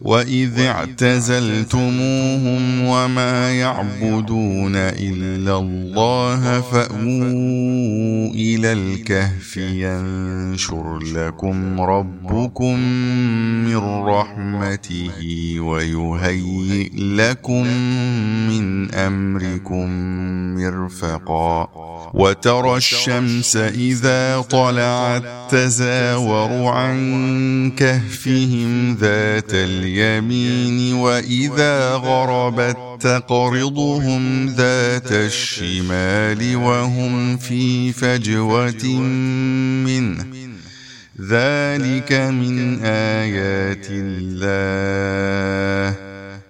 وإذ اعتزلتموهم وما يعبدون إلا الله فأووا إلى الكهف. ينشر لكم ربكم من رحمته ويهيئ لكم من أمركم مرفقا. وترى الشمس إذا طلعت تزاور عن كهفهم ذات اليمين وإذا غربت تقرضهم ذات الشمال وهم في فجوة منه. ذلك من آيات الله.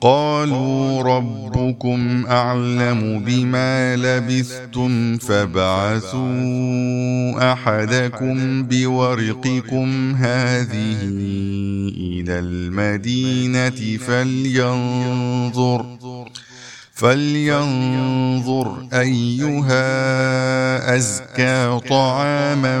قالوا ربكم أعلم بما لبثتم فابعثوا أحدكم بورقكم هذه إلى المدينة فلينظر فلينظر أيها أزكى طعاما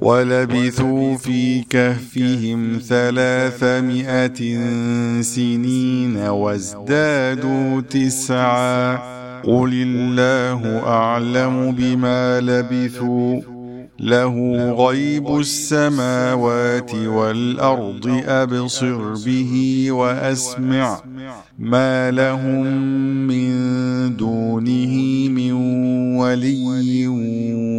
ولبثوا في كهفهم ثلاثمائة سنين وازدادوا تسعا. قل الله أعلم بما لبثوا. له غيب السماوات والأرض أبصر به وأسمع. ما لهم من دونه من ولي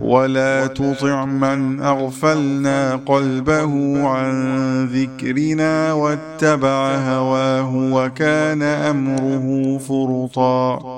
ولا تطع من أغفلنا قلبه عن ذكرنا واتبع هواه وكان أمره فرطا.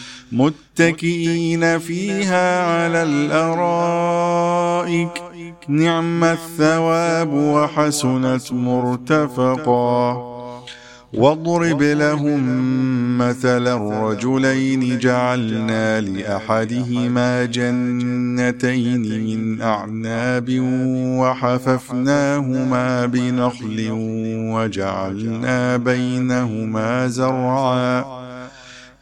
متكئين فيها على الأرائك. نعم الثواب وحسنت مرتفقا. واضرب لهم مثلا الرجلين جعلنا لأحدهما جنتين من أعناب وحففناهما بنخل وجعلنا بينهما زرعا.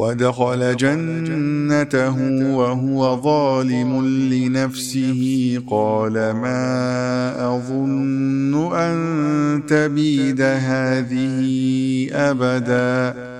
ودخل جنته وهو ظالم لنفسه. قال ما أظن أن تبيد هذه أبدا.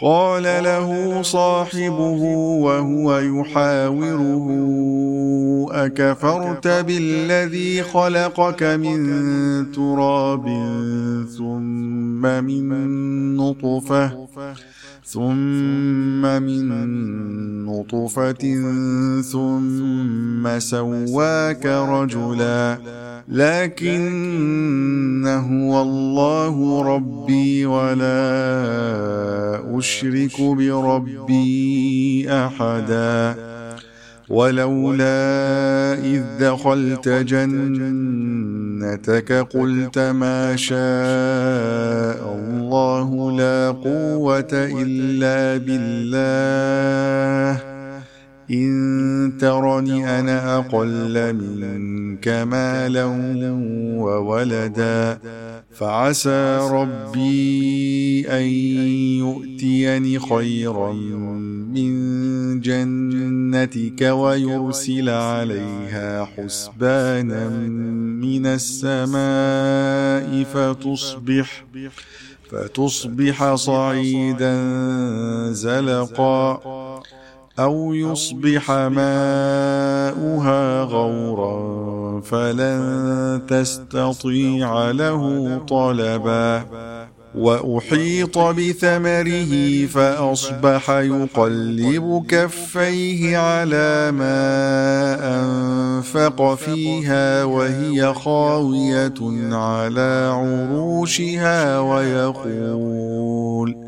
قال له صاحبه وهو يحاوره أكفرت بالذي خلقك من تراب ثم من نطفة. ثم من نطفة ثم سواك رجلا. لكن هو الله ربي ولا أشرك بربي أحدا. ولولا إذ دخلت جنتك قلت ما شاء الله لا قوة إلا بالله. إن ترني أنا أقل منك مالا وولدا فعسى ربي أن يؤتيني خيرا من جنتك ويرسل عليها حسبانا من السماء فتصبح فتصبح صعيدا زلقا أو يصبح ماؤها غورا فلن تستطيع له طلبا. وأحيط بثمره فأصبح يقلب كفيه على ما أنفق فيها وهي خاوية على عروشها ويقول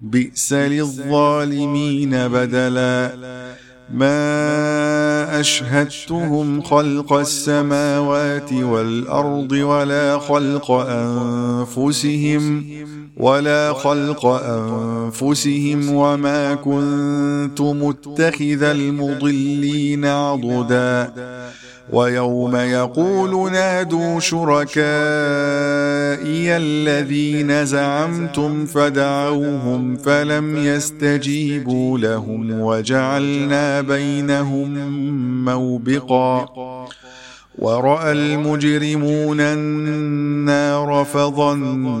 بئس للظالمين بدلا. ما أشهدتهم خلق السماوات والأرض ولا خلق أنفسهم ولا خلق أنفسهم وما كنت متخذ المضلين عضدا. ويوم يقول نادوا الذين زعمتم فدعوهم فلم يستجيبوا لهم وجعلنا بينهم موبقا وراى المجرمون النار فظنوا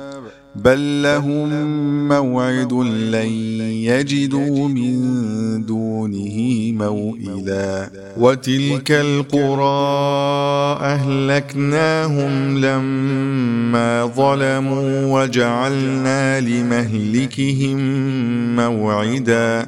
بل لهم موعد لن يجدوا من دونه موئلا وتلك القرى اهلكناهم لما ظلموا وجعلنا لمهلكهم موعدا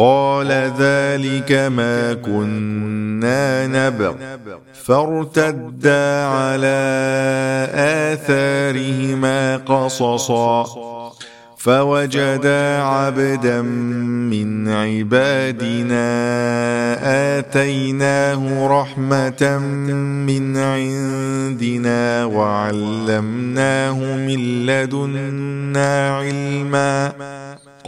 قال ذلك ما كنا نبغ. فارتدا على آثارهما قصصا. فوجدا عبدا من عبادنا آتيناه رحمة من عندنا وعلمناه من لدنا علما.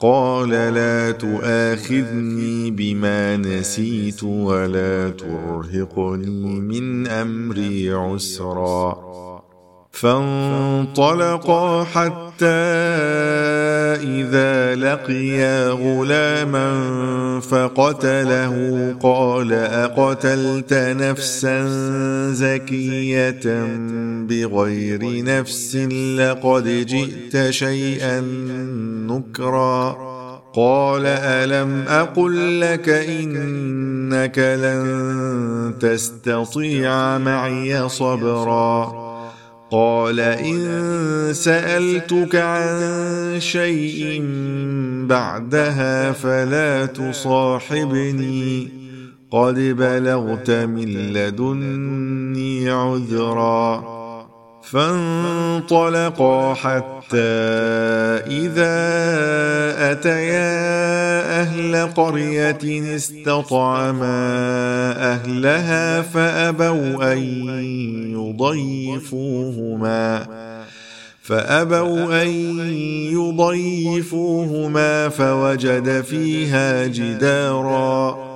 قال لا تؤاخذني بما نسيت ولا ترهقني من أمري عسرا. فانطلقا حتى إذا لقيا غلاما فقتله. قال أقتلت نفسا زكية بغير نفس لقد جئت شيئا نكرا. قال ألم أقل لك إنك لن تستطيع معي صبرا. قال إن سألتك عن شيء بعدها فلا تصاحبني. قد بلغت من لدني عذرا. فانطلقا حتى إذا أتيا أهل قرية استطعما أهلها فأبوا أن يضيفوهما فأبوا أن يضيفوهما فوجد فيها جدارا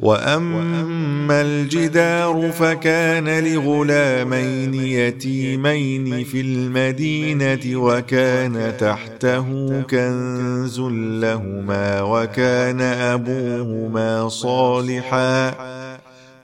وأما الجدار فكان لغلامين يتيمين في المدينة وكان تحته كنز لهما وكان أبوهما صالحا.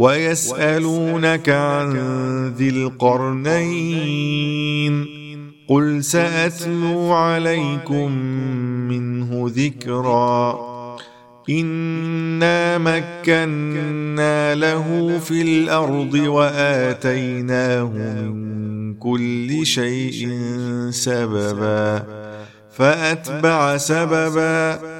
ويسألونك عن ذي القرنين. قل سأتلو عليكم منه ذكرا. إنا مكنا له في الأرض وآتيناه من كل شيء سببا. فأتبع سببا.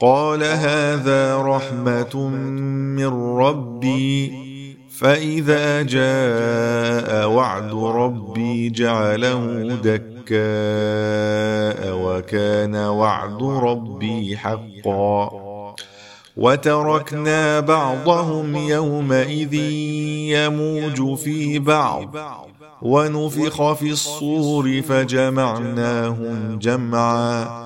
قال هذا رحمة من ربي فإذا جاء وعد ربي جعله دكاء وكان وعد ربي حقا. وتركنا بعضهم يومئذ يموج في بعض ونفخ في الصور فجمعناهم جمعا.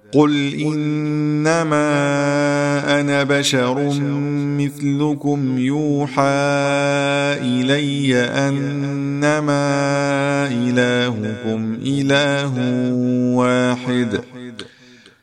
قل انما أنا بشر مثلكم يوحى الي انما الهكم اله واحد